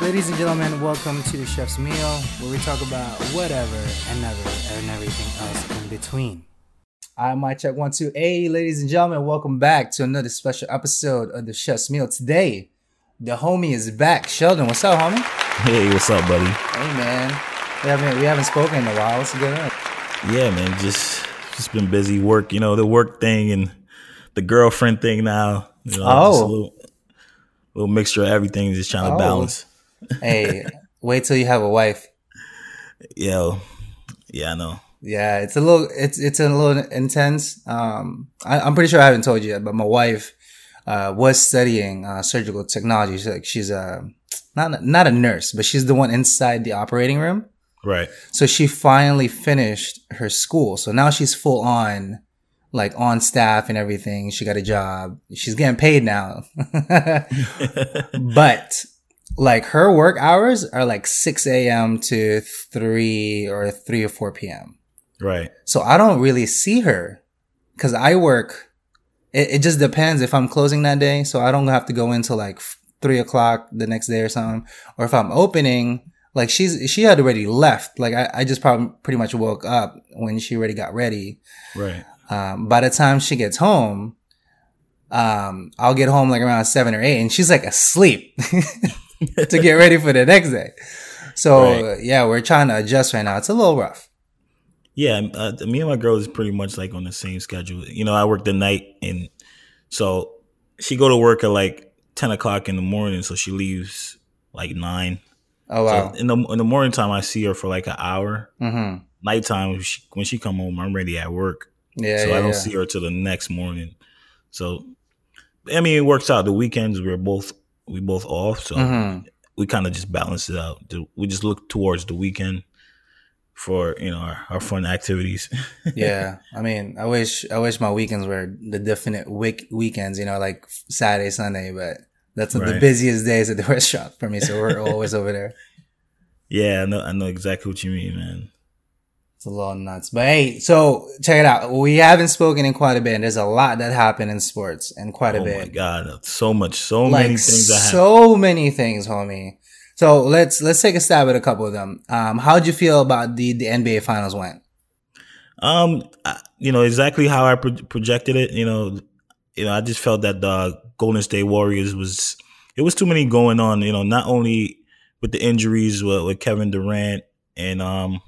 Ladies and gentlemen, welcome to the Chef's Meal, where we talk about whatever and never and everything else in between. I might check one, two. Hey, ladies and gentlemen, welcome back to another special episode of the Chef's Meal. Today, the homie is back. Sheldon, what's up, homie? Hey, what's up, buddy? Hey, man. We haven't we haven't spoken in a while. What's going on? Yeah, man. Just just been busy work. You know the work thing and the girlfriend thing now. You know, Oh. a little, little mixture of everything. Just trying to Oh. balance. Hey, wait till you have a wife. Yo, yeah, I know. Yeah, it's a little it's it's a little intense. Um, I, I'm pretty sure I haven't told you yet, but my wife uh, was studying uh, surgical technology. She's like she's a not not a nurse, but she's the one inside the operating room. Right. So she finally finished her school. So now she's full on, like on staff and everything. She got a job. She's getting paid now. but like her work hours are like 6 a.m. to 3 or 3 or 4 p.m. right. So I don't really see her because I work. It, it just depends if I'm closing that day. So I don't have to go until like three o'clock the next day or something. Or if I'm opening, like she's, she had already left. Like I, I just probably pretty much woke up when she already got ready. Right. Um, by the time she gets home, um, I'll get home like around seven or eight and she's like asleep to get ready for the next day. So Right. yeah, we're trying to adjust right now. It's a little rough. Yeah, uh, me and my girl is pretty much like on the same schedule. You know, I work the night, and so she go to work at like ten o'clock in the morning. So she leaves like nine. Oh wow. So in the in the morning time, I see her for like an hour. mm-hmm. Nighttime, when she, when she come home, I'm ready at work. Yeah. so yeah, I don't yeah. see her till the next morning. So I mean, it works out. The weekends we're both we both off, so Mhm. we kind of just balance it out. We just look towards the weekend for you know our, our fun activities. yeah. I mean, I wish I wish my weekends were the definite week weekends. You know, like Saturday, Sunday, but that's the busiest days at the restaurant for me. So we're always over there. yeah, I know. I know exactly what you mean, man. It's a little nuts. But hey, so check it out. We haven't spoken in quite a bit. There's a lot that happened in sports and quite a oh bit. Oh my god, so much, so like many things that happen. so many things, homie. So let's let's take a stab at a couple of them. Um, how'd you feel about the the NBA finals went? Um, you know exactly how I pro- projected it. You know, you know, I just felt that the Golden State Warriors was it was too many going on. You know, not only with the injuries with, with Kevin Durant and um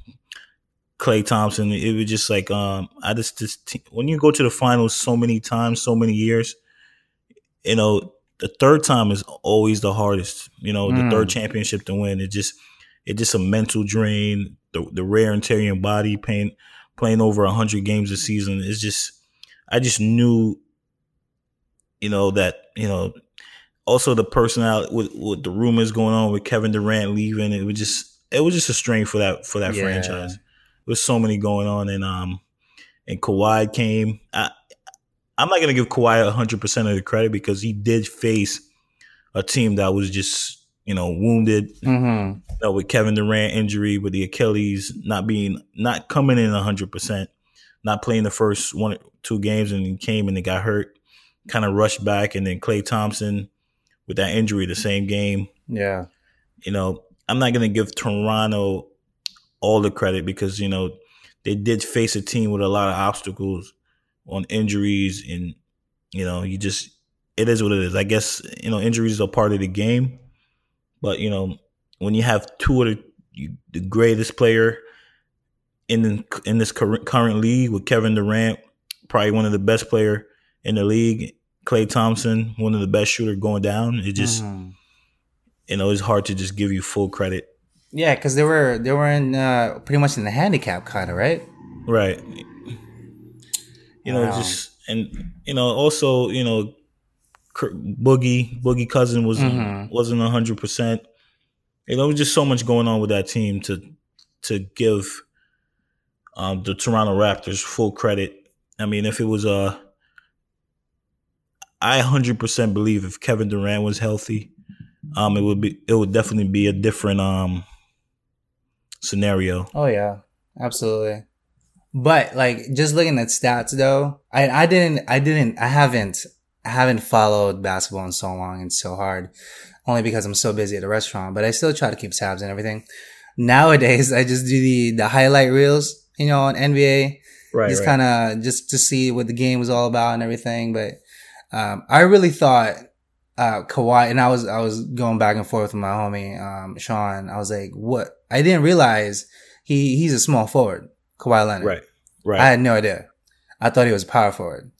Klay Thompson, it was just like um I just just when you go to the finals so many times, so many years, you know, the third time is always the hardest. You know, the Mm. third championship to win. It just it just a mental drain. The the wear and tear your body, pain playing over 100 games a season it's just i just knew you know that you know also the personality with, with the rumors going on with kevin durant leaving it was just it was just a strain for that for that Yeah. franchise there's so many going on and um and Kawhi came I, i'm not gonna give Kawhi 100% of the credit because he did face a team that was just you know wounded Mm-hmm. you know, with Kevin Durant injury, with the Achilles not being not coming in hundred percent, not playing the first one two games, and he came and he got hurt, kind of rushed back, and then Klay Thompson with that injury the same game. Yeah. You know, I'm not gonna give Toronto all the credit because you know they did face a team with a lot of obstacles on injuries, and you know you just it is what it is. I guess you know injuries are part of the game, but you know when you have two of the, you- the greatest player in the, in this current current league with Kevin Durant, probably one of the best player in the league, Klay Thompson, one of the best shooter going down. It just Mhm. you know it's hard to just give you full credit. Yeah, because they were they were in uh, pretty much in the handicap kind of right. Right. You know, Wow. just and you know, also you know, Boogie Boogie Cousin was Mhm. wasn't hundred percent. You know, there was just so much going on with that team to to give um, the Toronto Raptors full credit. I mean, if it was a, I hundred percent believe if Kevin Durant was healthy, um, it would be it would definitely be a different um scenario. Oh yeah, absolutely. But like just looking at stats though, I I didn't I didn't I haven't I haven't followed basketball in so long and so hard, only because I'm so busy at the restaurant. But I still try to keep tabs and everything. Nowadays, I just do the the highlight reels, you know, on NBA, Right. just right. kind of just to see what the game was all about and everything. But um, I really thought uh, Kawhi, and I was I was going back and forth with my homie um, Sean. I was like, what? I didn't realize he he's a small forward, Kawhi Leonard. right. Right. I had no idea. I thought he was a power forward.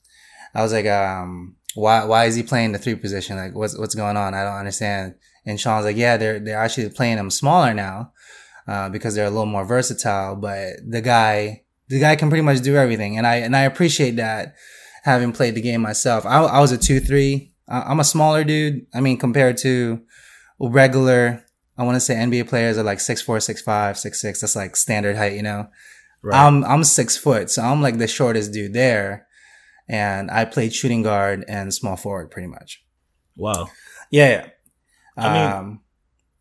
I was like, um, why why is he playing the three position? Like, what's what's going on? I don't understand. And Sean's like, yeah, they're they're actually playing him smaller now, uh, because they're a little more versatile. But the guy the guy can pretty much do everything, and I and I appreciate that. Having played the game myself, I, I was a two three. I'm a smaller dude. I mean, compared to regular, I want to say NBA players are like six four, six five, six six. That's like standard height, you know. right. I'm I'm six foot, so I'm like the shortest dude there, and I played shooting guard and small forward pretty much. wow. Yeah, yeah. I mean, um,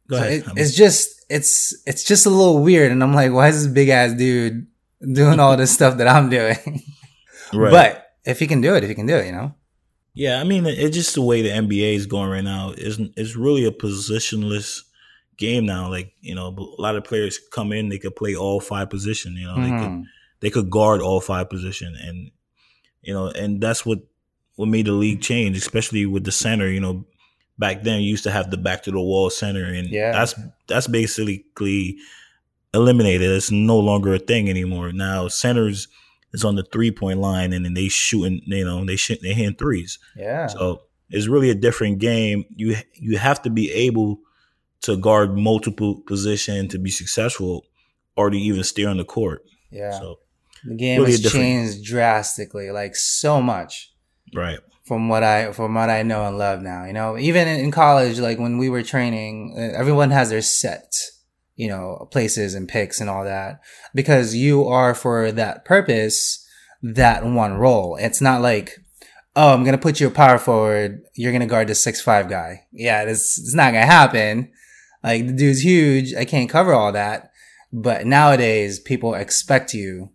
Go so ahead. it- I mean, it's just it's it's just a little weird, and I'm like, why is this big ass dude doing all this stuff that I'm doing? right. But if he can do it, if he can do it, you know. Yeah, I mean, it's just the way the NBA is going right now. It's, it's really a positionless game now. Like, you know, a lot of players come in, they could play all five position. You know, they could Mhm. they could guard all five position, and you know, and that's what what made the league change, especially with the center. You know, back then you used to have the back to the wall center, and Yeah. that's that's basically eliminated. It's no longer a thing anymore. Now centers is on the three point line, and then they shooting. You know, they shoot they hitting threes. Yeah. So it's really a different game. You you have to be able to guard multiple position to be successful, or to even stay on the court. yeah. So the game really has different- changed drastically, like so much. right, from what I from what I know and love now. You know, even in, in college, like when we were training, uh, everyone has their set, you know, places and picks and all that because you are for that purpose that one role. It's not like, oh, I'm gonna put you a power forward. You're gonna guard the six five guy. Yeah, it's it's not gonna happen. Like the dude's huge. I can't cover all that. But nowadays, people expect you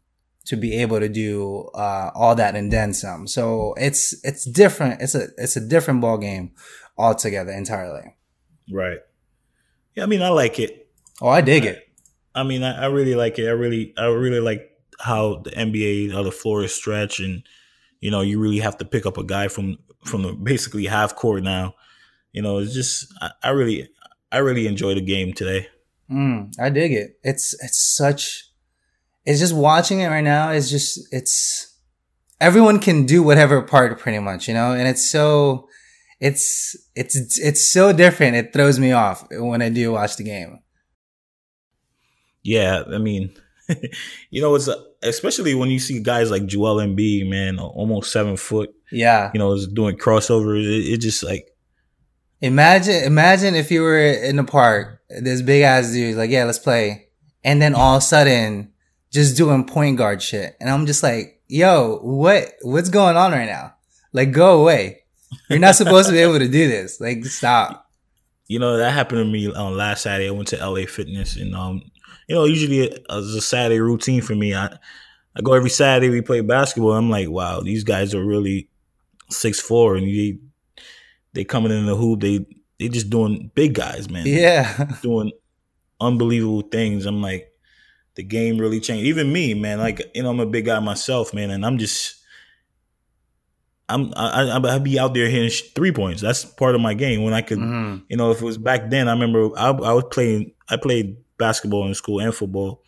to be able to do uh, all that and then some. So it's it's different. It's a it's a different ball game altogether entirely. right. Yeah, I mean, I like it. Oh, I dig it. I mean, I, I really like it. I really, I really like how the NBA, how the floor is stretched, and you know, you really have to pick up a guy from from the basically half court now. You know, it's just, I, I really, I really enjoy the game today. Mm, I dig it. It's it's such. It's just watching it right now. It's just it's everyone can do whatever part pretty much, you know, and it's so. It's it's it's so different. It throws me off when I do watch the game. Yeah, I mean, you know, it's uh, especially when you see guys like Joel Embiid, man, almost seven foot. Yeah, You know, is doing crossovers. It, it just like Imagine, imagine if you were in the park, this big ass dude, like, yeah, let's play. And then all of a sudden, just doing point guard shit. And I'm just like, yo, what, what's going on right now? Like, go away. You're not supposed to be able to do this. Like, stop. you know that happened to me on last Saturday. I went to LA Fitness, and um, you know, usually it's a Saturday routine for me. I I go every Saturday. We play basketball. I'm like, wow, these guys are really six four, and they they coming in the hoop. They they just doing big guys, man. Yeah. doing unbelievable things. I'm like, the game really changed. Even me, man. Like, you know, I'm a big guy myself, man, and I'm just, I'm, I, I, I be out there hitting three points. That's part of my game. When I could, Mhm. you know, if it was back then, I remember I, I was playing. I played basketball in school and football.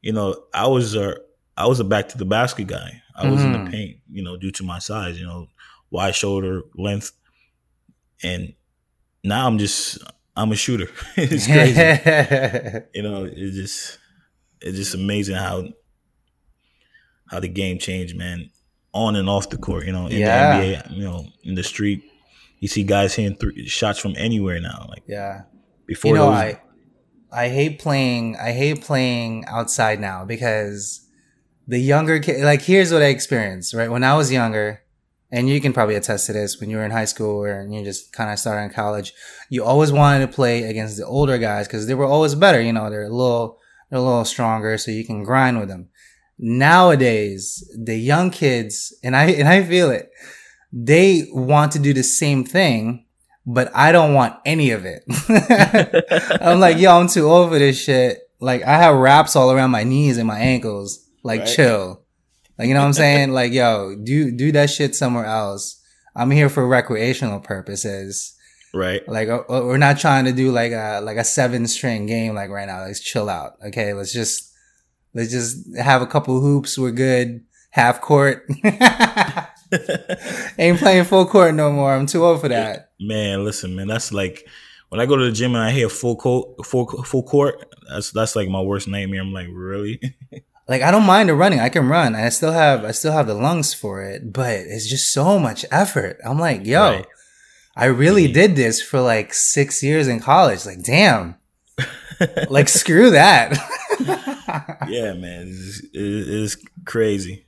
You know, I was a, I was a back to the basket guy. I was in the paint, you know, due to my size. You know, wide shoulder, length, and now I'm just, I'm a shooter. it's crazy you know, it's just it's just amazing how how the game changed, man, on and off the court. You know, in Yeah. the NBA, you know, in the street, you see guys hitting three shots from anywhere now. Like yeah. before, you know, those, I I hate playing. I hate playing outside now because the younger kid. Like, here's what I experienced. Right when I was younger, and you can probably attest to this when you were in high school or you just kind of started in college. You always wanted to play against the older guys because they were always better. You know, they're a little they're a little stronger, so you can grind with them. Nowadays, the young kids, and I and I feel it. they want to do the same thing, but I don't want any of it. I'm like, yo, I'm too old for this shit. Like, I have wraps all around my knees and my ankles. Like, Right. chill. Like, you know what I'm saying? like, yo, do, do that shit somewhere else. I'm here for recreational purposes. Right. Like, uh, uh, we're not trying to do like a, like a seven string game like right now. Let's chill out. Okay. Let's just, let's just have a couple hoops. We're good. Half court. Ain't playing full court no more. I'm too old for that. Man, listen, man, that's like when I go to the gym and I hear full court, full full court. That's that's like my worst nightmare. I'm like, really? Like I don't mind the running. I can run. I still have I still have the lungs for it, but it's just so much effort. I'm like, yo, Right. I really did this for like six years in college. Like, damn. like screw that. yeah, man, it's, it's crazy.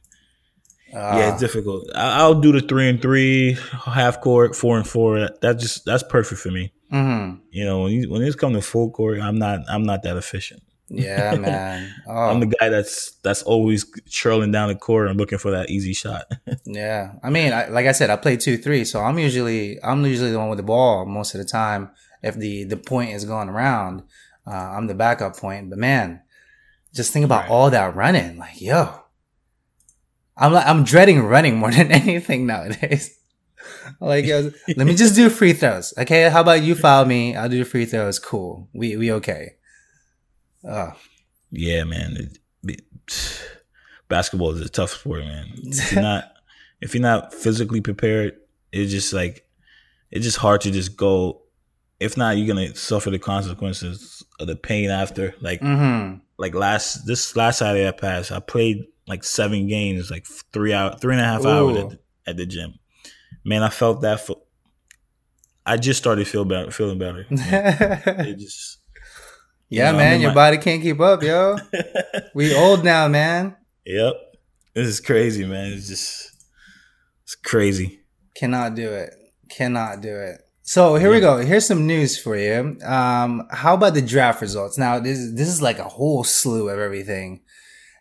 Uh, yeah, it's difficult. I, I'll do the three and three, half court, four and four. That, that just that's perfect for me. mhm. You know, when you, when it's come to full court, I'm not I'm not that efficient. Yeah, man. I'm the Oh, guy that's that's always trailing down the court and looking for that easy shot. yeah. I mean, I, like I said, I play two three, so I'm usually I'm usually the one with the ball most of the time. If the the point is going around, uh, I'm the backup point. But man, just think about Right. all that running. Like, yo, I'm like I'm dreading running more than anything nowadays. like, yo, let me just do free throws. Okay, how about you foul me? I'll do the free throws. Cool. We we okay. Oh, yeah, man. It, it- basketball is a tough sport, man. If you're not if you're not physically prepared, it's just like it's just hard to just go. If not, you're gonna suffer the consequences of the pain after. Like mm-hmm. like last this last Saturday I passed, I played like seven games, like three hour, three and a half hours at the, at the gym. Man, I felt that. For, I just started feel better, feeling better. It just yeah, know, I'm man, your my- body can't keep up, yo. We old now, man. Yep. This is crazy, man. It's just it's crazy. Cannot do it. Cannot do it. So here we go. Here's some news for you. Um, how about the draft results? Now this this is like a whole slew of everything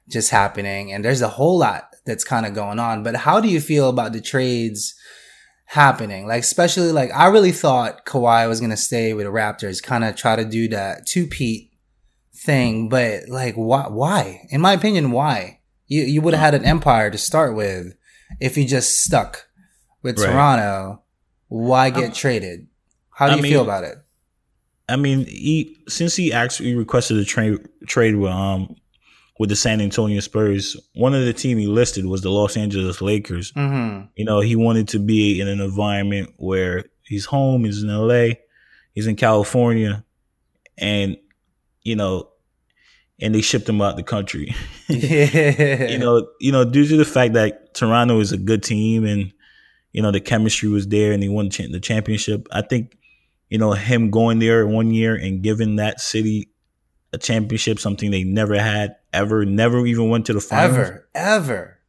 just happening, and there's a whole lot that's kind of going on. But how do you feel about the trades happening? Like especially like I really thought Kawhi was gonna stay with the Raptors, kind of try to do that two Pete thing, but like why? Why? In my opinion, why? You you would have had an empire to start with if you just stuck with Right. Toronto. Why get Um, traded? How do I you mean- feel about it? I mean, he since he actually requested a trade trade with um with the San Antonio Spurs, one of the team he listed was the Los Angeles Lakers. Mm-hmm. You know, he wanted to be in an environment where he's home, he's in LA, he's in California, and you know, and they shipped him out the country. Yeah. you know, you know, due to the fact that Toronto is a good team and you know the chemistry was there and they won the championship. I think you know him going there one year and giving that city a championship, something they never had ever, never even went to the finals, ever, ever.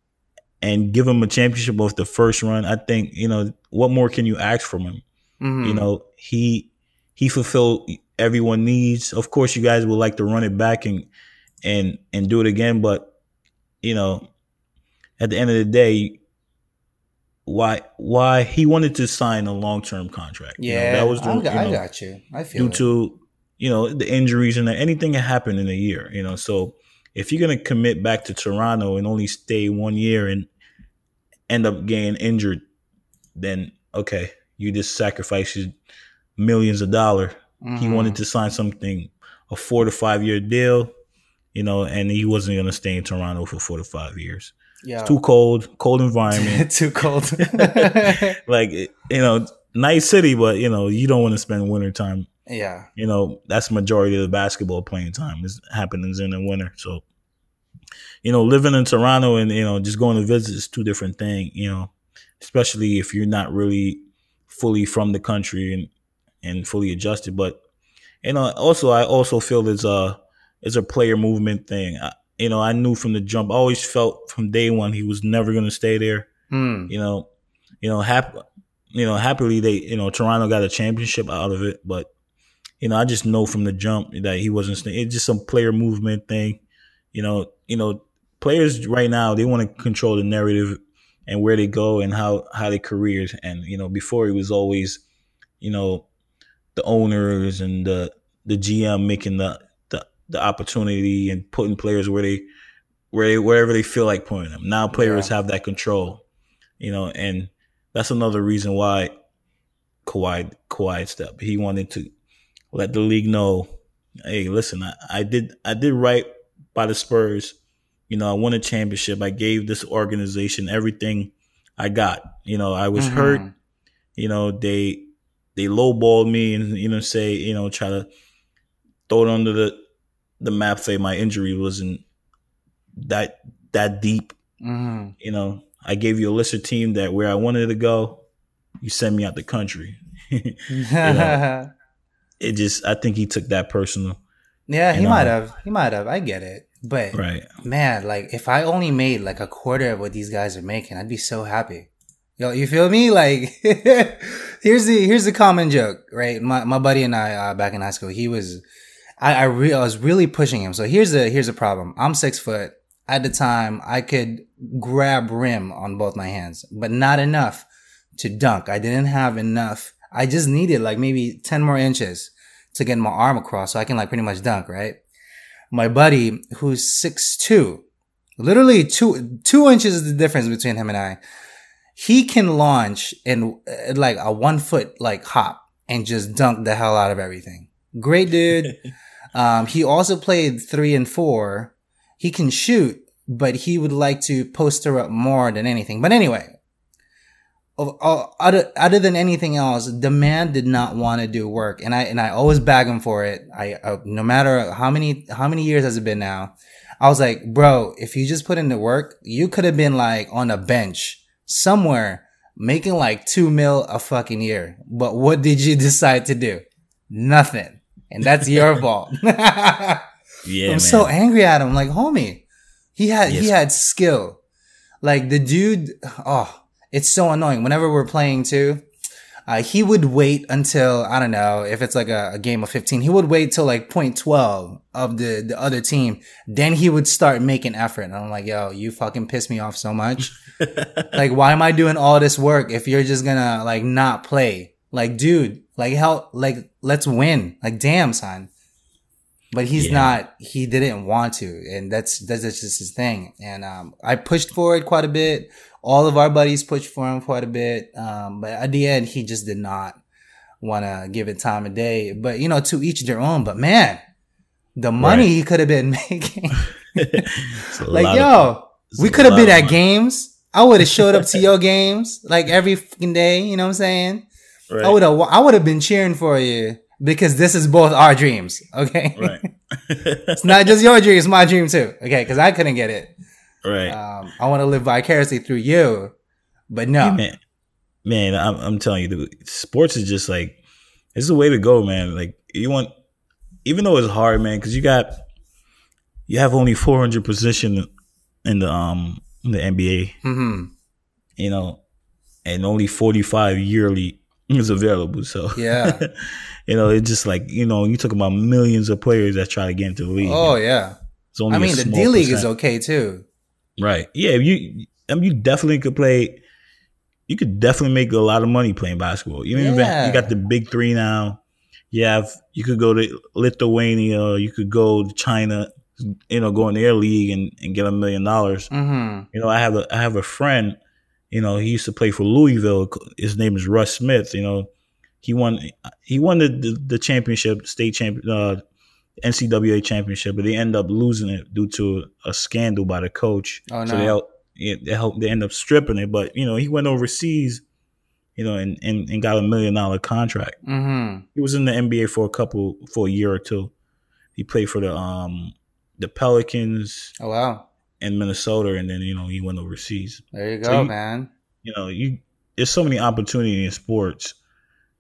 and give him a championship off the first run. I think you know what more can you ask from him? Mhm. You know, he he fulfilled everyone needs. Of course, you guys would like to run it back and and and do it again, but you know, at the end of the day, why why he wanted to sign a long term contract? You know, yeah, that was the, I, got, you I got you. I feel due it. to you know the injuries and anything that happened in a year. You know, so if you're gonna commit back to Toronto and only stay one year and end up getting injured, then okay, you just sacrificed your millions of dollars. He Mhm. wanted to sign something a four to five year deal, you know, and he wasn't gonna stay in Toronto for four to five years. yeah. It's too cold, cold environment. too cold. like you know, nice city, but you know, you don't want to spend winter time yeah. you know that's majority of the basketball playing time. Is happens in the winter. So you know living in toronto and you know just going to visit is two different things you know especially if you're not really fully from the country and and fully adjusted. But you know also i also feel there's a it's a player movement thing. I, you know i knew from the jump i always felt from day one he was never going to stay there. Mm. you know, you know, happy, you know, happily they, you know, Toronto got a championship out of it, but you know, I just know from the jump that he wasn't. It's just some player movement thing, you know. You know, players right now they want to control the narrative and where they go and how how they careers. And you know, before it was always, you know, the owners and the the GM making the the, the opportunity and putting players where they where they, wherever they feel like putting them. Now players yeah. have that control, you know, and that's another reason why Kawhi Kawhi stepped. He wanted to let the league know, hey, listen, I, I did I did right by the Spurs. You know, I won a championship. I gave this organization everything I got. You know, I was mm-hmm. hurt. You know, they they lowballed me and you know say you know try to throw it under the the map. Say my injury wasn't that that deep. Mm-hmm. You know, I gave you a list of team that where I wanted to go. You sent me out the country. you know, it just I think he took that personal. Yeah, he might have. He might have. I get it. But right. man, like if I only made like a quarter of what these guys are making, I'd be so happy. Yo, you feel me? Like here's the here's the common joke, right? My my buddy and I uh, back in high school, he was I I, re- I was really pushing him. So here's the here's the problem. I'm six foot. At the time, I could grab rim on both my hands, but not enough to dunk. I didn't have enough. I just needed like maybe 10 more inches to get my arm across so I can like pretty much dunk, right? My buddy who's six two, literally two, two inches is the difference between him and I. He can launch in uh, like a one foot like hop and just dunk the hell out of everything. Great dude. um, he also played three and four. He can shoot, but he would like to poster up more than anything. But anyway, other other than anything else, the man did not want to do work, and I and I always bag him for it. I uh, no matter how many how many years has it been now, I was like, bro, if you just put in the work, you could have been like on a bench somewhere making like two mil a fucking year. But what did you decide to do? Nothing, and that's your fault. yeah, I'm man. so angry at him. Like, homie, he had yes. he had skill. Like the dude, oh it's so annoying. Whenever we're playing too, uh, he would wait until I don't know if it's like a, a, game of 15. He would wait till like point 12 of the the other team. Then he would start making effort. And I'm like, yo, you fucking piss me off so much. like, why am I doing all this work if you're just gonna like not play? Like, dude, like help, like let's win. Like, damn, son. But he's yeah. not. He didn't want to, and that's that's just his thing. And um, I pushed for it quite a bit all of our buddies pushed for him quite a bit. Um, but at the end, he just did not want to give it time of day. But, you know, to each their own. But man, the money right. he could have been making. like, yo, we could have been at games. I would have showed up to your games like every fucking day. You know what I'm saying? Right. I would have, I would have been cheering for you because this is both our dreams. Okay. Right. it's not just your dream. It's my dream too. Okay. Cause I couldn't get it. Right. Um, I want to live vicariously through you, but no. man, man I'm, I'm telling you, the, sports is just like it's the way to go, man. Like you want, even though it's hard, man, because you got you have only 400 position in the um in the NBA. Mm-hmm. You know, and only 45 yearly is available. So yeah. you know, it's just like, you know, you talk about millions of players that try to get into the league. Oh, yeah. it's only I mean, the D League is okay too. Right. Yeah. You. I mean, you definitely could play. You could definitely make a lot of money playing basketball. You know, yeah. you got the big three now. You have. You could go to Lithuania. You could go to China. You know, go in their league and, and get a million dollars. Mm-hmm. You know, I have a I have a friend. You know, he used to play for Louisville. His name is Russ Smith. You know, he won he won the the, the championship, state champion, uh, NCAA championship, but they end up losing it due to a scandal by the coach. Oh no! So they help, they help, they end up stripping it. But you know, he went overseas, you know, and and, and got a million dollar contract. Mm-hmm. He was in the NBA for a couple for a year or two. He played for the um the Pelicans. Oh wow! In Minnesota, and then you know he went overseas. There you go, so you, man. You know, you there's so many opportunities in sports.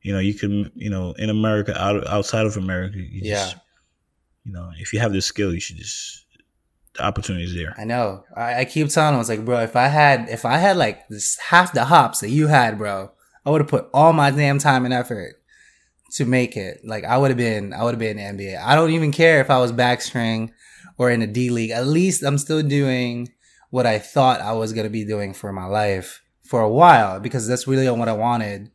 You know, you can you know in America, out outside of America, you yeah. Just, you know, if you have the skill, you should just the opportunity is there. I know. I, I keep telling him, I was like, bro, if I had, if I had like this half the hops that you had, bro, I would have put all my damn time and effort to make it. Like I would have been, I would have been in the NBA. I don't even care if I was backstring or in a D league. At least I'm still doing what I thought I was gonna be doing for my life for a while because that's really what I wanted.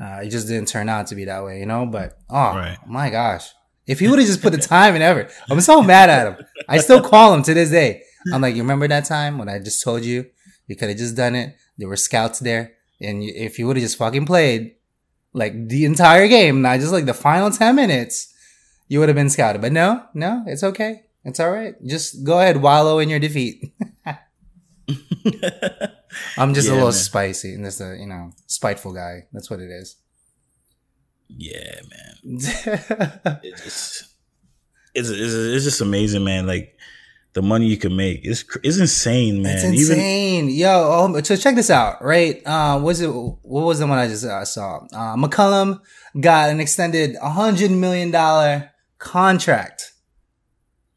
Uh, it just didn't turn out to be that way, you know. But oh Right. my gosh, if he would have just put the time and effort, I'm so mad at him. I still call him to this day. I'm like, you remember that time when I just told you you could have just done it? There were scouts there, and if you would have just fucking played like the entire game, not just like the final ten minutes, you would have been scouted. But no, no, it's okay. It's all right. Just go ahead, wallow in your defeat. I'm just a little man. spicy and just a you know spiteful guy. That's what it is. Yeah, man. It's just, it's, it's, it's just amazing, man. Like the money you can make. It's cr- it's insane, man. It's Even insane, yo. Oh, so check this out, right? Uh, was it what was the one I just uh, saw? Uh, McCollum got an extended hundred million dollar contract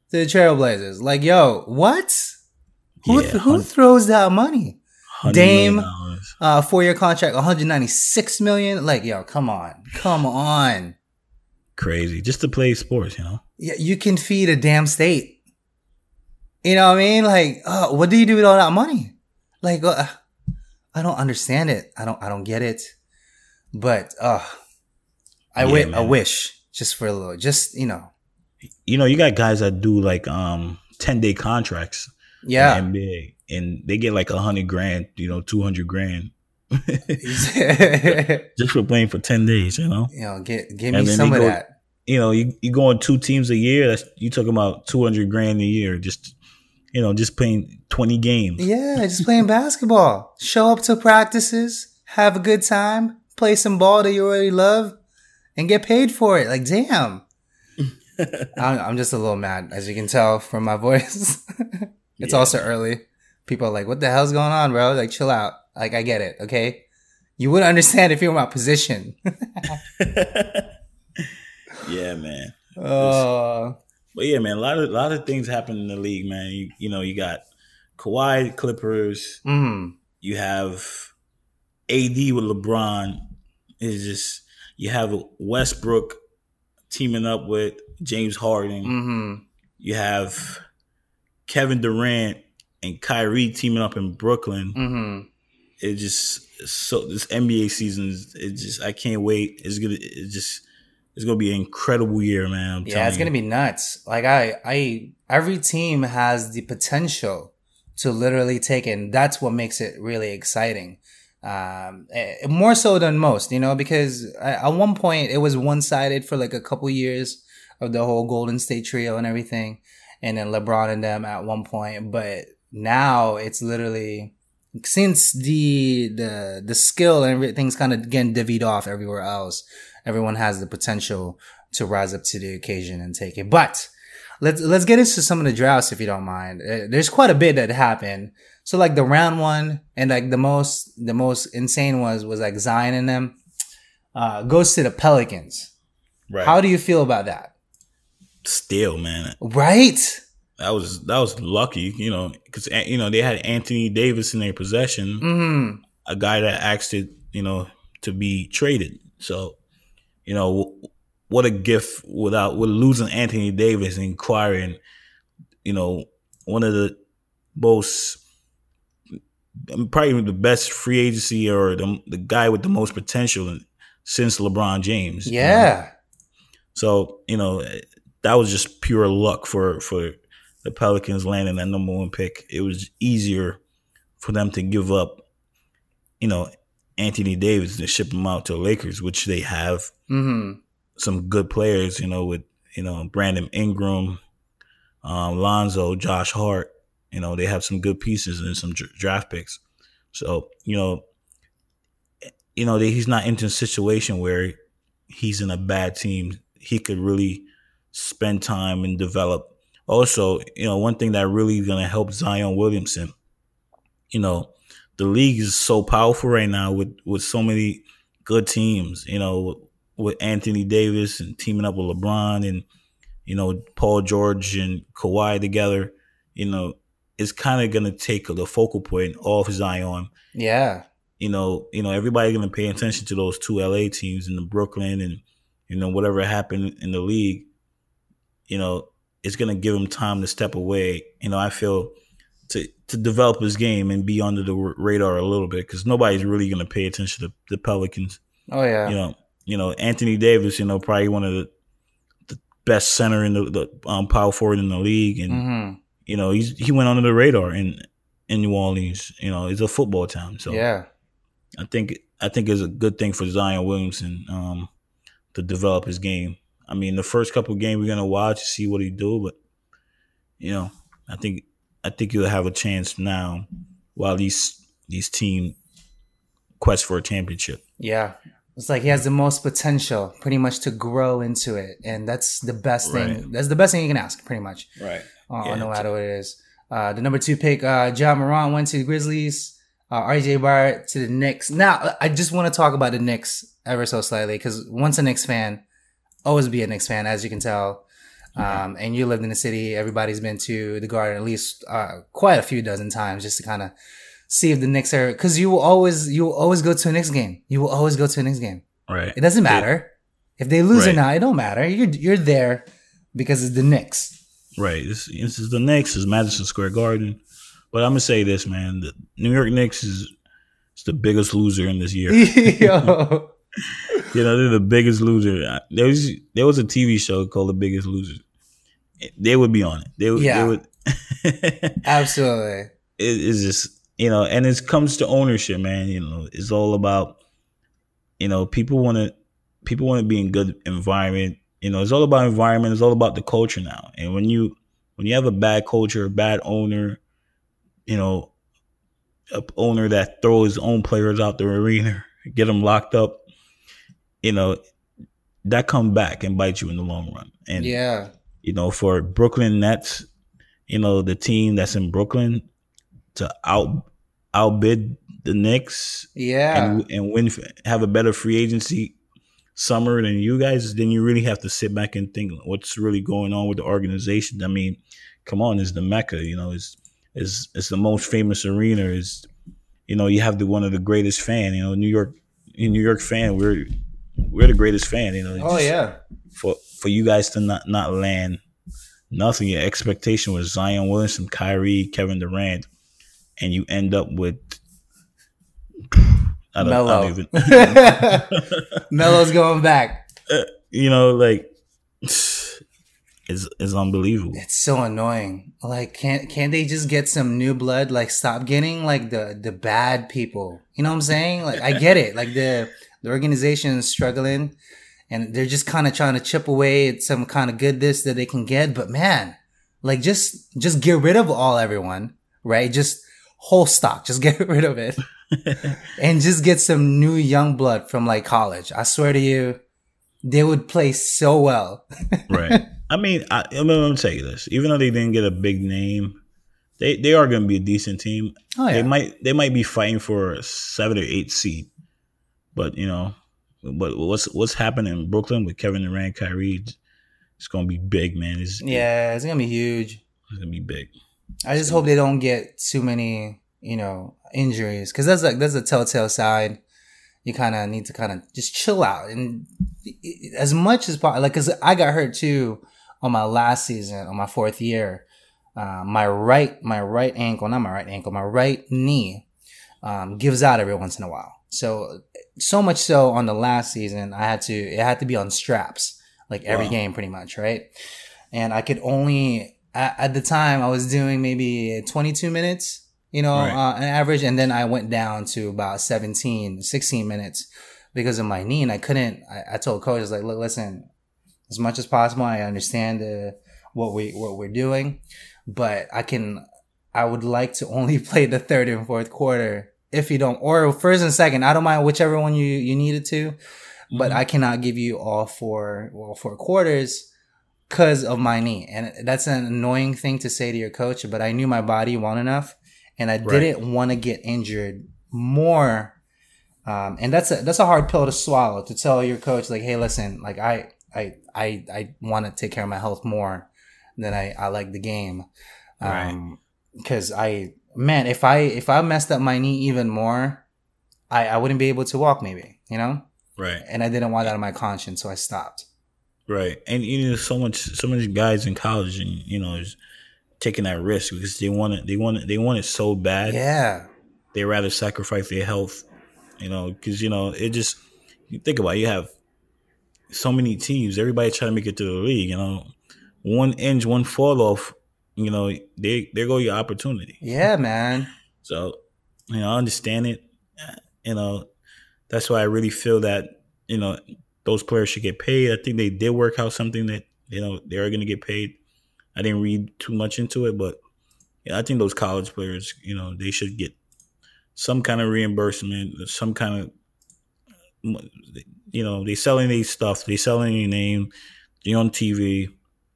to the Trailblazers. Like, yo, what? Who Yeah, who throws that money? Dame- dollars. Uh, four year contract, one hundred ninety six million. Like, yo, come on, come on. crazy just to play sports, you know. Yeah, you can feed a damn state. You know what I mean? Like, uh, what do you do with all that money? Like, uh, I don't understand it. I don't. I don't get it. But uh, I Yeah, I wish just for a little, just you know, You know, you got guys that do like um ten day contracts. yeah. NBA, and they get like a hundred grand, you know, two hundred grand just for playing for ten days. You know, You know, get give me some of go- that. you know, you you go on two teams a year. That's you talking about two hundred grand a year. Just you know, just playing twenty games. Yeah, just playing basketball. Show up to practices, have a good time, play some ball that you already love, and get paid for it. Like, damn. I'm, I'm just a little mad, as you can tell from my voice. it's Yeah. also early. People are like, what the hell's going on, bro? Like, chill out. Like, I get it, okay? You would understand if you were in my position. yeah, man. uh, But yeah, man, a lot of a lot of things happen in the league, man. You, you know, you got Kawhi Clippers. mm, You have AD with LeBron. It's just you have Westbrook teaming up with James Harden. hmm You have Kevin Durant and Kyrie teaming up in Brooklyn. hmm It just so this NBA season is it just I can't wait. It's gonna it's just it's gonna be an incredible year, man. I'm Yeah, it's gonna be nuts. Like I, I, every team has the potential to literally take it. And that's what makes it really exciting. Um, eh, more so than most, you know, because at at one point it was one sided for like a couple years of the whole Golden State trio and everything, and then LeBron and them at one point. But now it's literally since the the the skill and everything's kind of getting divvied off everywhere else. Everyone has the potential to rise up to the occasion and take it. But let's let's get into some of the drafts if you don't mind. Uh, There's quite a bit that happened. So like the round one and like the most the most insane was was like Zion and them uh, goes to the Pelicans. right. How do you feel about that? Still, man, Right? That was that was lucky, you know, because eh, you know they had Anthony Davis in their possession, hmm a guy that asked it, you know, to be traded. So, you know, what a gift without with losing Anthony Davis and acquiring, you know, one of the most mm, probably the best free agency or the the guy with the most potential since LeBron James. you know? Yeah. So you know eh, that was just pure luck for for the Pelicans landing that number one pick. It was easier for them to give up, you know, Anthony Davis and ship him out to the Lakers, which they have hmm some good players. You know, with you know Brandon Ingram, um, Lonzo, Josh Hart. You know, they have some good pieces and some draft picks. So you know, you know he's not into a situation where he's in a bad team. He could really spend time and develop. Also, you know, one thing that really is going to help Zion Williamson. You know, the league is so powerful right now with with so many good teams. You know, with Anthony Davis and teaming up with LeBron and you know Paul George and Kawhi together. You know, it's kind of going to take the focal point off Zion Yeah. you know, you know, everybody's gonna pay attention to those two LA teams in the Brooklyn and you know whatever happened in the league. You know, it's gonna give him time to step away. You know, I feel to to develop his game and be under the radar a little bit because nobody's really going to pay attention to the Pelicans. Oh yeah, you know, you know Anthony Davis. You know, probably one of the the best center in the, the um, power forward in the league, and mm-hmm. you know he's he went under the radar in in New Orleans. You know, it's a football town, so yeah, I think I think it's a good thing for Zion Williamson um, to develop his game. I mean, the first couple games we're gonna watch to see what he do, but you know, I think I think you'll have a chance now while these these team quest for a championship. Yeah. It's like he has the most potential pretty much to grow into it. And that's the best thing. That's the best thing you can ask, pretty much. Right. Uh, yeah, no matter what it is. Uh, the number two pick, uh, Ja Morant went to the Grizzlies. Uh, RJ Barrett to the Knicks. Now, I just want to talk about the Knicks ever so slightly because once a Knicks fan, always be a Knicks fan, as you can tell. Um, and you lived in the city. Everybody's been to the Garden at least uh, quite a few dozen times just to kind of see if the Knicks are. Because you will always you will always go to a Knicks game. You will always go to a Knicks game. Right. It doesn't matter if they lose right. or not. It don't matter. You're you're there because it's the Knicks. Right. This, this is the Knicks. Is Madison Square Garden. But I'm gonna say this, man. The New York Knicks is, is the biggest loser in this year. Yo. you know, they're the biggest loser. There was there was a TV show called The Biggest Loser. They would be on it. They, would. Yeah. They would Absolutely. It, it's just you know, and it comes to ownership, man. You know, it's all about you know people want to people want to be in good environment. You know, it's all about environment. It's all about the culture now. And when you when you have a bad culture, a bad owner, you know, a owner that throws his own players out the arena, get them locked up, you know, that come back and bite you in the long run. And yeah, you know, for Brooklyn Nets, you know, the team that's in Brooklyn to out outbid the Knicks, yeah, and, and win, have a better free agency summer than you guys, then you really have to sit back and think what's really going on with the organization. I mean, come on, it's the mecca, you know, it's it's it's the most famous arena. Is you know, you have the one of the greatest fan, you know, New York, New York fan. We're we're the greatest fan. You know. Oh yeah. For for you guys to not not land nothing, your expectation was Zion Williamson, Kyrie, Kevin Durant, and you end up with. I don't, Melo. I don't even. Melo's going back. Uh, you know, like is is unbelievable. It's so annoying. Like, can't can't they just get some new blood? Like, stop getting like the the bad people. You know what I'm saying? Like, I get it. Like the the organization is struggling, and they're just kind of trying to chip away at some kind of goodness that they can get. But man, like just just get rid of all everyone, right? Just whole stock, just get rid of it, and just get some new young blood from like college. I swear to you, they would play so well. right. I mean, I, I'm gonna tell you this. Even though they didn't get a big name, they they are going to be a decent team. Oh, yeah. They might they might be fighting for a seven or eight seed, but you know, but what's what's happening in Brooklyn with Kevin Durant, Kyrie? It's going to be big, man. It's, yeah, it's going to be huge. It's going to be big. I just hope they don't get too many, you know, injuries because that's like that's a telltale side you kind of need to kind of just chill out and as much as possible. Like, cause I got hurt too on my last season, on my fourth year, uh, my right, my right ankle, not my right ankle, my right knee, um, gives out every once in a while. So, so much so on the last season, I had to, it had to be on straps, like every wow. game pretty much, right? And I could only, at, at, the time, I was doing maybe 22 minutes, you know, right. uh, an average. And then I went down to about 17, 16 minutes because of my knee. And I couldn't, I, I told coach, I was like, look, listen, as much as possible. I understand uh, what we what we're doing, but I can I would like to only play the third and fourth quarter if you don't, or first and second. I don't mind whichever one you you needed to, but mm-hmm. I cannot give you all four all four quarters because of my knee, and that's an annoying thing to say to your coach. But I knew my body well enough, and I right. didn't want to get injured more. Um, and that's a that's a hard pill to swallow to tell your coach like, hey, listen, like I I I I want to take care of my health more than I I like the game. Um, because I man, if I if I messed up my knee even more, I I wouldn't be able to walk. Maybe you know. Right. And I didn't want that on my conscience, so I stopped. Right. And you know, so much so many guys in college, and you know, is taking that risk because they want it. They want it. They want it so bad. Yeah. They rather sacrifice their health. You know, because you know it just. You think about it, you have so many teams. Everybody trying to make it to the league. You know, one inch, one fall off. You know, they there go your opportunity. Yeah, man. So, you know, I understand it. You know, that's why I really feel that you know those players should get paid. I think they did work out something that you know they are going to get paid. I didn't read too much into it, but yeah, I think those college players, you know, they should get some kind of reimbursement, some kind of you know, they selling these stuff, they selling their name, they on TV,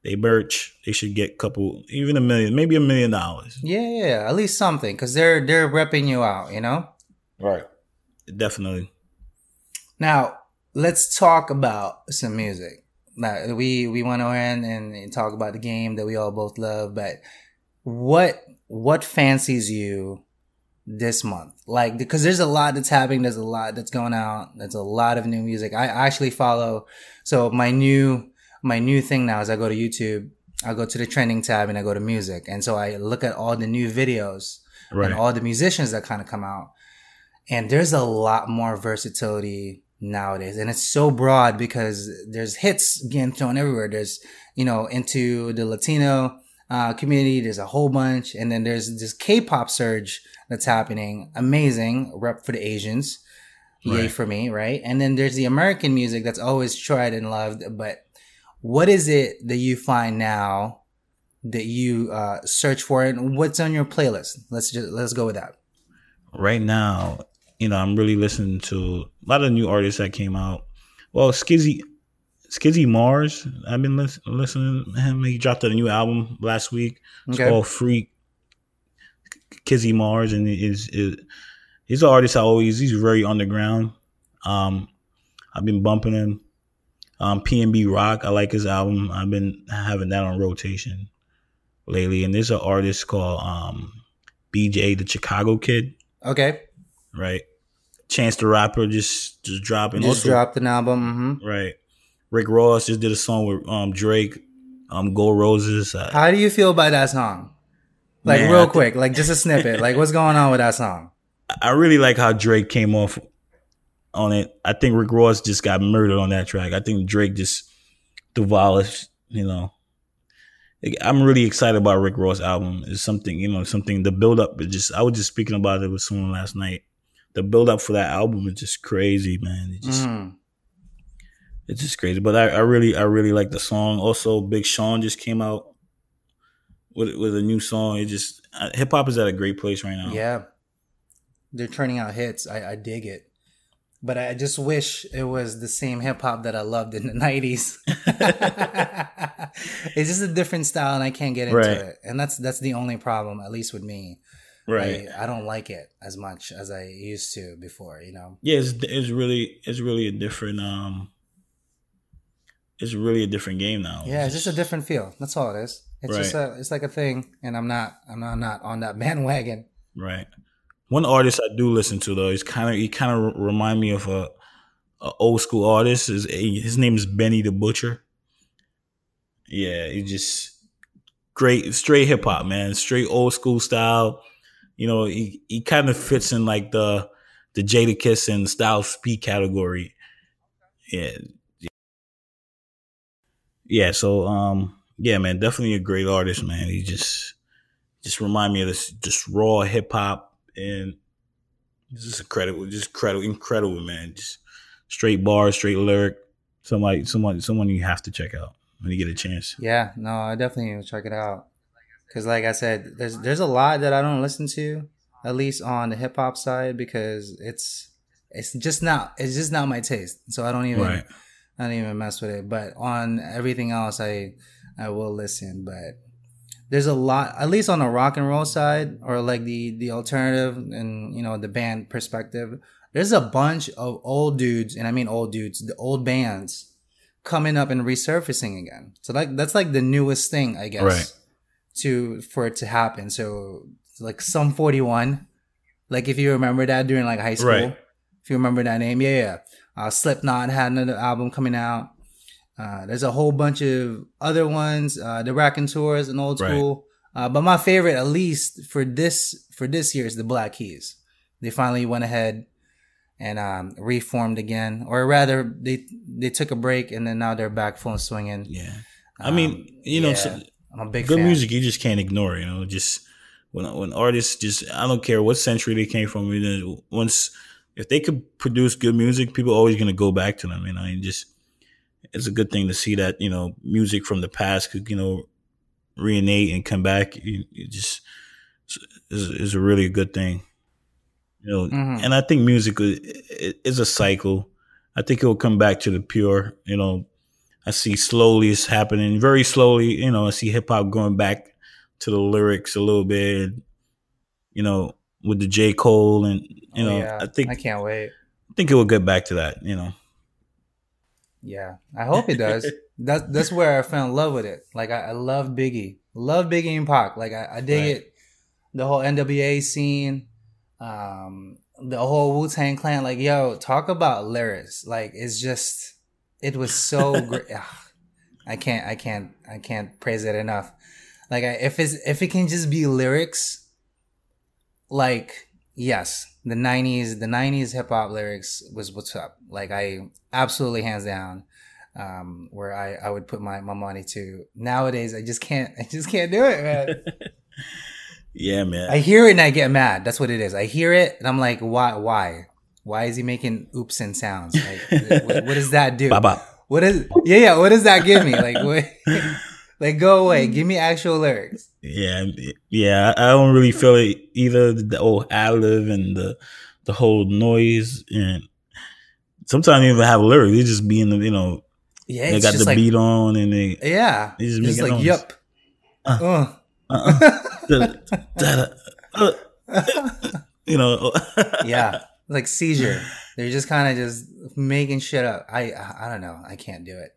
they merch, they should get a couple, even a million, maybe a million dollars. Yeah, yeah, at least something, because they're they're repping you out, you know. Right. Definitely. Now let's talk about some music. Now we we went in and, and talk about the game that we all both love, but what what fancies you this month? Like, because there's a lot that's happening. There's a lot that's going out. There's a lot of new music. I actually follow. So my new, my new thing now is I go to YouTube, I go to the trending tab and I go to music. And so I look at all the new videos right. and all the musicians that kind of come out. And there's a lot more versatility nowadays. And it's so broad because there's hits getting thrown everywhere. There's, you know, into the Latino, uh, community. There's a whole bunch. And then there's this K-pop surge that's happening. Amazing rep for the Asians. Yay right. for me, right? And then there's the American music that's always tried and loved. But what is it that you find now that you uh, search for, and what's on your playlist? Let's just let's go with that. Right now, you know, I'm really listening to a lot of new artists that came out. Well, Skizzy, Skizzy Mars. I've been listen, listening to him. He dropped a new album last week. It's okay. called Free Skizzy Mars, and is is he's an artist I always. He's very underground. Um, I've been bumping him. Um, PNB Rock. I like his album. I've been having that on rotation lately. And there's an artist called um, BJ, the Chicago Kid. Okay. Right. Chance the Rapper just just dropping. Just also, dropped an album. Mm-hmm. Right. Rick Ross just did a song with um, Drake. Um, Gold Roses. How do you feel about that song? Like Man, real quick, like just a snippet. like what's going on with that song? I really like how Drake came off on it. I think Rick Ross just got murdered on that track. I think Drake just demolished, you know. I'm really excited about Rick Ross album. It's something, you know, something the build up is just I was just speaking about it with someone last night. The build up for that album is just crazy, man. It just mm. it's just crazy. But I, I really I really like the song. Also, Big Sean just came out with with a new song. It just uh, hip hop is at a great place right now. Yeah, they're turning out hits. I, I dig it, but I just wish it was the same hip hop that I loved in the nineties. it's just a different style, and I can't get into right. it. And that's that's the only problem, at least with me. Right. I, I, don't like it as much as I used to before. You know. Yeah, it's, it's really it's really a different um. It's really a different game now. Yeah, it's just a different feel. That's all it is. It's right. just a, it's like a thing, and I'm not, I'm not, not on that bandwagon. Right. One artist I do listen to though, he's kind of, he kind of remind me of a, a, old school artist. His, his name is Benny the Butcher. Yeah, he just great, straight hip hop, man, straight old school style. You know, he he kind of fits in like the the Jadakiss and Styles P category. Yeah. Yeah, so um yeah, man, definitely a great artist, man. He just just remind me of this just raw hip hop and just incredible, just incredible, incredible, man. Just straight bars, straight lyric. Somebody, someone, someone you have to check out when you get a chance. Yeah, no, I definitely will check it out. Cause like I said, there's there's a lot that I don't listen to, at least on the hip hop side, because it's it's just not it's just not my taste. So I don't even right. I don't even mess with it. But on everything else, I I will listen, but there's a lot, at least on the rock and roll side, or like the the alternative and you know the band perspective. There's a bunch of old dudes, and I mean old dudes, the old bands coming up and resurfacing again. So like that's like the newest thing, I guess, right. to for it to happen. So like Sum 41, like if you remember that during like high school, right. if you remember that name, yeah, yeah. Uh, Slipknot had another album coming out. Uh, there's a whole bunch of other ones. Uh, the Raconteurs, an old school Uh, but my favorite, at least for this for this year, is the Black Keys. They finally went ahead and um, reformed again, or rather, they they took a break and then now they're back full swinging. Yeah, I mean, Um, you know, yeah, so- I'm a big good fan. music you just can't ignore. You know, just when when artists just I don't care what century they came from. You know, once if they could produce good music, people are always gonna go back to them. You know, and just it's a good thing to see that you know music from the past could you know reinate and come back. You, you just is is a really good thing. You know, Mhm. and I think music is a cycle. I think it will come back to the pure. You know, I see slowly it's happening, very slowly. You know, I see hip hop going back to the lyrics a little bit. You know, with the J Cole and you Oh, know, yeah. I think I can't wait. I think it will get back to that. You know, Yeah, I hope it does. that's that's where I fell in love with it. Like I, I love Biggie, love Biggie and Pac. Like I, I dig Right. it. The whole NWA scene, um, the whole Wu Tang Clan. Like yo, talk about lyrics. Like it's just, it was so great. I can't, I can't, I can't praise it enough. Like I, if it's if it can just be lyrics, like yes, the '90s, the '90s hip hop lyrics was what's up. Like I absolutely hands down, um, where I I would put my my money to. Nowadays, I just can't, I just can't do it, man. yeah, man. I hear it and I get mad. That's what it is. I hear it and I'm like, why, why, why is he making oops and sounds? Like, what, what does that do? Baba. What is? Yeah, yeah. What does that give me? Like, what? Like, go away. Give me actual lyrics. Yeah, yeah. I don't really feel it either. The old ad lib and the the whole noise and sometimes they even have lyrics. They just be in the you know Yeah, they got the like, beat on and they yeah, They just just like, noise. yup. Uh. Uh. uh-uh. uh, you know. yeah, like seizure. They're just kind of just making shit up. I I don't know. I can't do it.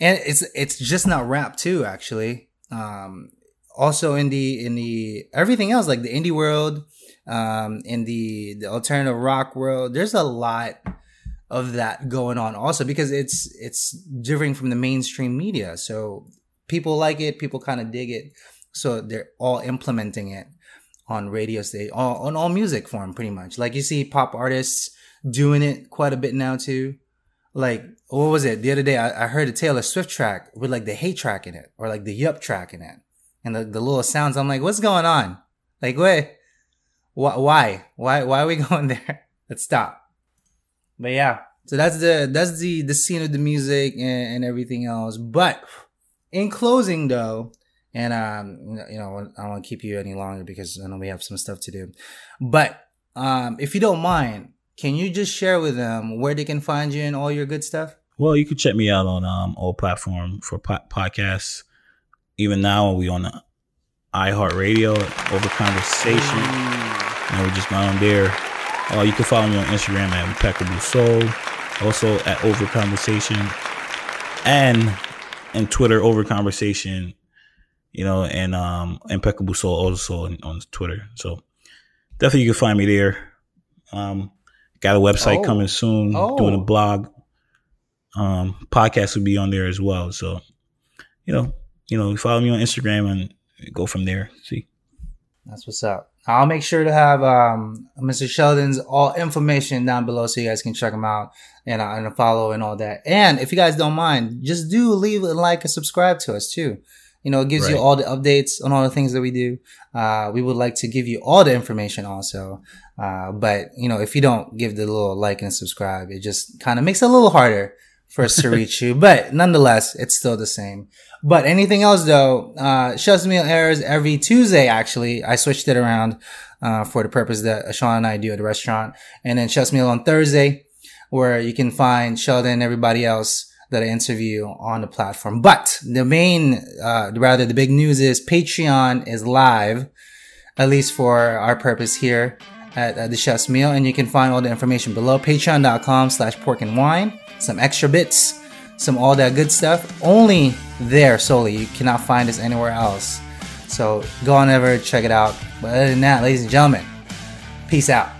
And it's it's just not rap too. Actually, um, also in the in the everything else like the indie world, um, in the the alternative rock world, there's a lot of that going on also because it's it's differing from the mainstream media. So people like it, people kind of dig it. So they're all implementing it on radio all, on all music form, pretty much. Like you see pop artists doing it quite a bit now too. Like what was it the other day? I, I heard a Taylor Swift track with like the hate track in it, or like the yup track in it, and the, the little sounds. I'm like, what's going on? Like, wait, why, why, why, why are we going there? Let's stop. But yeah, so that's the that's the the scene of the music and, and everything else. But in closing, though, and um, you know, I don't want to keep you any longer because I know we have some stuff to do. But um, if you don't mind, can you just share with them where they can find you and all your good stuff? Well, you can check me out on um all platform for po- podcasts. Even now, we on the iHeartRadio over conversation. And we just got on there. Uh, you can follow me on Instagram at Impeccable Soul, also at Over Conversation, and and Twitter Over Conversation. You know, and um Impeccable Soul also on, on Twitter. So definitely you can find me there. Um, got a website Oh. coming soon. Oh. Doing a blog. Um, podcast will be on there as well. So, you know, you know, follow me on Instagram and go from there. See. That's what's up. I'll make sure to have um, Mr. Sheldon's all information down below so you guys can check him out and, uh, and follow and all that. And if you guys don't mind, just do leave a like and subscribe to us too. You know, it gives you all the updates on all the things that we do. Uh, we would like to give you all the information also. Uh, but you know, if you don't give the little like and subscribe, it just kind of makes it a little harder for us to reach you. But nonetheless, it's still the same. But anything else though, uh, Chef's Meal airs every Tuesday. Actually, I switched it around uh, for the purpose that Sean and I do at the restaurant, and then Chef's Meal on Thursday, where you can find Sheldon and everybody else that I interview on the platform. But the main, uh, rather the big news is Patreon is live, at least for our purpose here at, the Chef's Meal, and you can find all the information below. Patreon.com slash pork and wine. Some extra bits some all that good stuff only there solely. You cannot find us anywhere else. So go on over, check it out. But other than that, ladies and gentlemen, peace out.